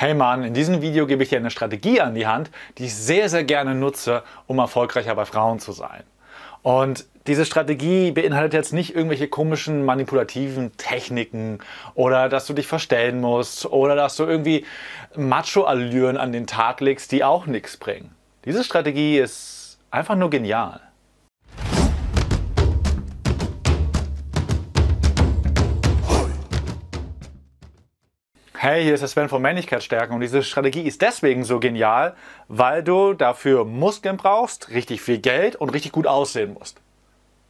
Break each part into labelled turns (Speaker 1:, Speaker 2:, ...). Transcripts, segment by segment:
Speaker 1: Hey Mann, in diesem Video gebe ich dir eine Strategie an die Hand, die ich sehr, sehr gerne nutze, um erfolgreicher bei Frauen zu sein. Und diese Strategie beinhaltet jetzt nicht irgendwelche komischen manipulativen Techniken oder dass du dich verstellen musst oder dass du irgendwie Macho-Allüren an den Tag legst, die auch nichts bringen. Diese Strategie ist einfach nur genial. Hey, hier ist der Sven von Männlichkeitsstärken und diese Strategie ist deswegen so genial, weil du dafür Muskeln brauchst, richtig viel Geld und richtig gut aussehen musst.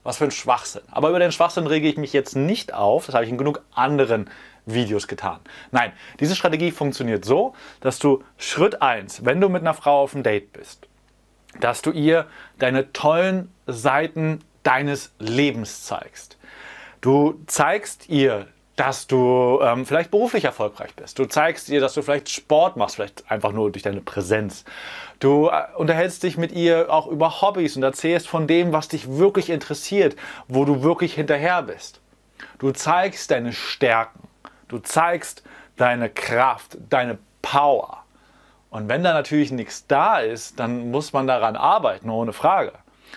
Speaker 1: Was für ein Schwachsinn. Aber über den Schwachsinn rege ich mich jetzt nicht auf, das habe ich in genug anderen Videos getan. Nein, diese Strategie funktioniert so, dass du Schritt 1, wenn du mit einer Frau auf einem Date bist, dass du ihr deine tollen Seiten deines Lebens zeigst. Du zeigst ihr dass du ähm, vielleicht beruflich erfolgreich bist. Du zeigst ihr, dass du vielleicht Sport machst, vielleicht einfach nur durch deine Präsenz. Du äh, unterhältst dich mit ihr auch über Hobbys und erzählst von dem, was dich wirklich interessiert, wo du wirklich hinterher bist. Du zeigst deine Stärken. Du zeigst deine Kraft, deine Power. Und wenn da natürlich nichts da ist, dann muss man daran arbeiten, ohne Frage.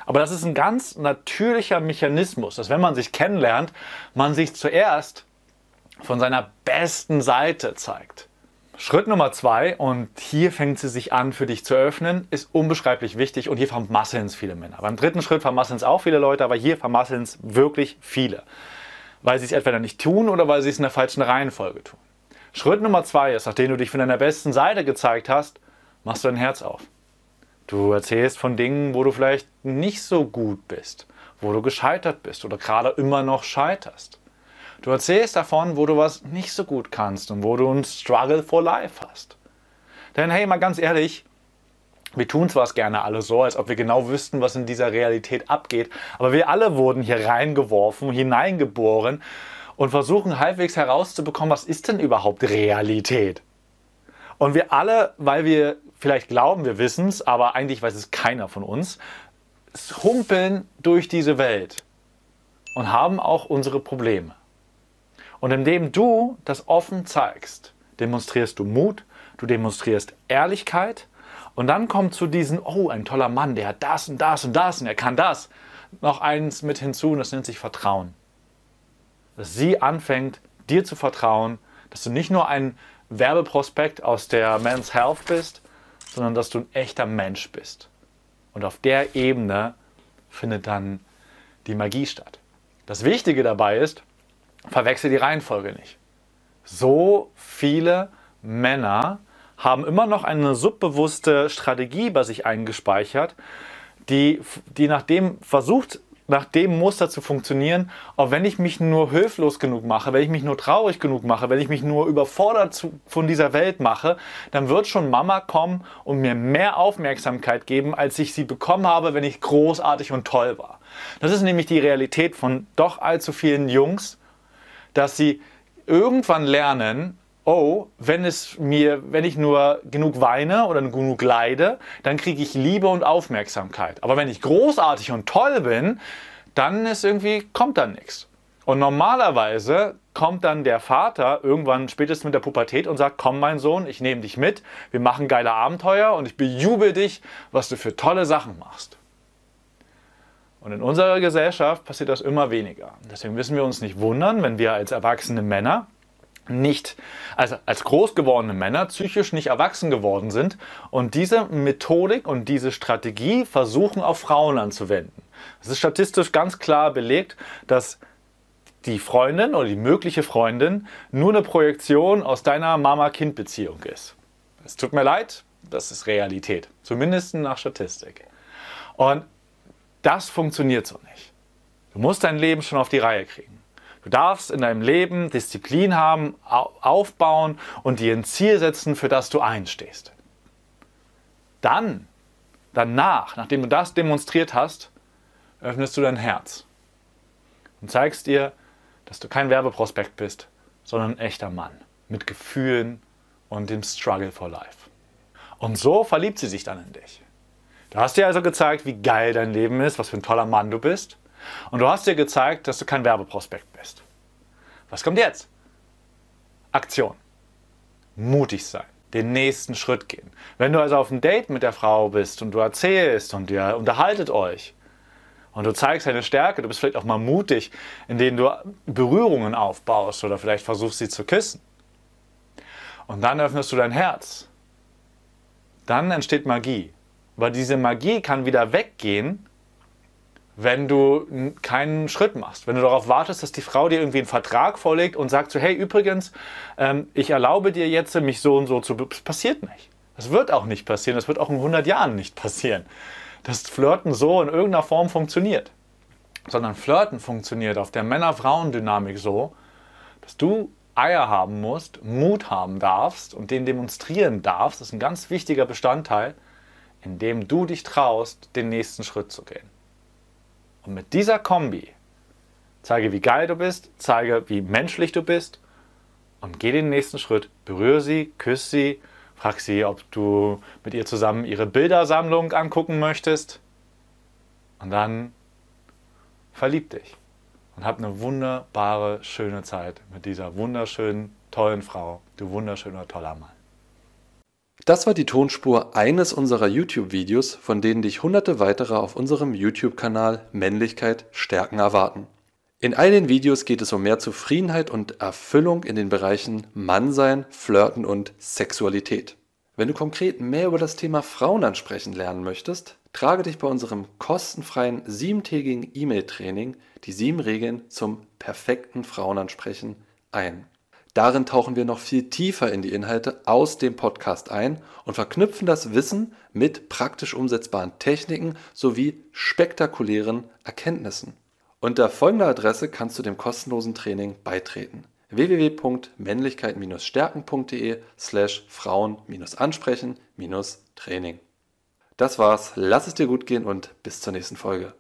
Speaker 1: Aber das ist ein ganz natürlicher Mechanismus, dass wenn man sich kennenlernt, man sich zuerst von seiner besten Seite zeigt. Schritt Nummer zwei, und hier fängt sie sich an für dich zu öffnen, ist unbeschreiblich wichtig und hier vermasseln es viele Männer. Beim dritten Schritt vermasseln es auch viele Leute, aber hier vermasseln es wirklich viele. Weil sie es entweder nicht tun oder weil sie es in der falschen Reihenfolge tun. Schritt Nummer zwei ist, nachdem du dich von deiner besten Seite gezeigt hast, machst du dein Herz auf. Du erzählst von Dingen, wo du vielleicht nicht so gut bist, wo du gescheitert bist oder gerade immer noch scheiterst. Du erzählst davon, wo du was nicht so gut kannst und wo du einen Struggle for Life hast. Denn hey, mal ganz ehrlich, wir tun zwar gerne alle so, als ob wir genau wüssten, was in dieser Realität abgeht, aber wir alle wurden hier reingeworfen, hineingeboren und versuchen halbwegs herauszubekommen, was ist denn überhaupt Realität? Und wir alle, weil wir vielleicht glauben, wir wissen es, aber eigentlich weiß es keiner von uns, humpeln durch diese Welt und haben auch unsere Probleme. Und indem du das offen zeigst, demonstrierst du Mut, du demonstrierst Ehrlichkeit und dann kommt zu diesem, oh, ein toller Mann, der hat das und das und das und er kann das, noch eins mit hinzu und das nennt sich Vertrauen. Dass sie anfängt, dir zu vertrauen, dass du nicht nur ein Werbeprospekt aus der Men's Health bist, sondern dass du ein echter Mensch bist. Und auf der Ebene findet dann die Magie statt. Das Wichtige dabei ist, verwechsel die Reihenfolge nicht. So viele Männer haben immer noch eine subbewusste Strategie bei sich eingespeichert, die, die nach dem versucht, nach dem Muster zu funktionieren, auch wenn ich mich nur hilflos genug mache, wenn ich mich nur traurig genug mache, wenn ich mich nur überfordert zu, von dieser Welt mache, dann wird schon Mama kommen und mir mehr Aufmerksamkeit geben, als ich sie bekommen habe, wenn ich großartig und toll war. Das ist nämlich die Realität von doch allzu vielen Jungs, dass sie irgendwann lernen, oh, wenn es mir, wenn ich nur genug weine oder genug leide, dann kriege ich Liebe und Aufmerksamkeit. Aber wenn ich großartig und toll bin, dann ist irgendwie, kommt dann nichts. Und normalerweise kommt dann der Vater irgendwann spätestens mit der Pubertät und sagt, komm mein Sohn, ich nehme dich mit, wir machen geile Abenteuer und ich bejubel dich, was du für tolle Sachen machst. Und in unserer Gesellschaft passiert das immer weniger. Deswegen müssen wir uns nicht wundern, wenn wir als erwachsene Männer nicht, also als groß gewordene Männer psychisch nicht erwachsen geworden sind und diese Methodik und diese Strategie versuchen auf Frauen anzuwenden. Es ist statistisch ganz klar belegt, dass die Freundin oder die mögliche Freundin nur eine Projektion aus deiner Mama-Kind-Beziehung ist. Es tut mir leid, das ist Realität, zumindest nach Statistik. Und das funktioniert so nicht. Du musst dein Leben schon auf die Reihe kriegen. Du darfst in deinem Leben Disziplin haben, aufbauen und dir ein Ziel setzen, für das du einstehst. Dann, danach, nachdem du das demonstriert hast, öffnest du dein Herz und zeigst dir, dass du kein Werbeprospekt bist, sondern ein echter Mann mit Gefühlen und dem Struggle for Life. Und so verliebt sie sich dann in dich. Du hast dir also gezeigt, wie geil dein Leben ist, was für ein toller Mann du bist. Und du hast dir gezeigt, dass du kein Werbeprospekt bist. Was kommt jetzt? Aktion. Mutig sein. den nächsten Schritt gehen. Wenn du also auf einem Date mit der Frau bist und du erzählst und ihr unterhaltet euch und du zeigst deine Stärke, du bist vielleicht auch mal mutig, indem du Berührungen aufbaust oder vielleicht versuchst sie zu küssen. Und dann öffnest du dein Herz. Dann entsteht Magie. Aber diese Magie kann wieder weggehen, wenn du keinen Schritt machst. Wenn du darauf wartest, dass die Frau dir irgendwie einen Vertrag vorlegt und sagt so, hey, übrigens, ähm, ich erlaube dir jetzt, mich so und so zu... Das passiert nicht. Das wird auch nicht passieren. Das wird auch in 100 Jahren nicht passieren. Dass Flirten so in irgendeiner Form funktioniert. Sondern Flirten funktioniert auf der Männer-Frauen-Dynamik so, dass du Eier haben musst, Mut haben darfst und den demonstrieren darfst. Das ist ein ganz wichtiger Bestandteil, indem du dich traust, den nächsten Schritt zu gehen. Und mit dieser Kombi zeige, wie geil du bist, zeige, wie menschlich du bist und geh den nächsten Schritt. Berühre sie, küsse sie, frag sie, ob du mit ihr zusammen ihre Bildersammlung angucken möchtest. Und dann verlieb dich und hab eine wunderbare, schöne Zeit mit dieser wunderschönen, tollen Frau. Du wunderschöner, toller Mann.
Speaker 2: Das war die Tonspur eines unserer YouTube-Videos, von denen dich hunderte weitere auf unserem YouTube-Kanal Männlichkeit stärken erwarten. In all den Videos geht es um mehr Zufriedenheit und Erfüllung in den Bereichen Mannsein, Flirten und Sexualität. Wenn du konkret mehr über das Thema Frauen ansprechen lernen möchtest, trage dich bei unserem kostenfreien siebentägigen E-Mail-Training die sieben Regeln zum perfekten Frauenansprechen ein. Darin tauchen wir noch viel tiefer in die Inhalte aus dem Podcast ein und verknüpfen das Wissen mit praktisch umsetzbaren Techniken sowie spektakulären Erkenntnissen. Unter folgender Adresse kannst du dem kostenlosen Training beitreten: www.männlichkeit-stärken.de slash Frauen-ansprechen-training. Das war's, lass es dir gut gehen und bis zur nächsten Folge.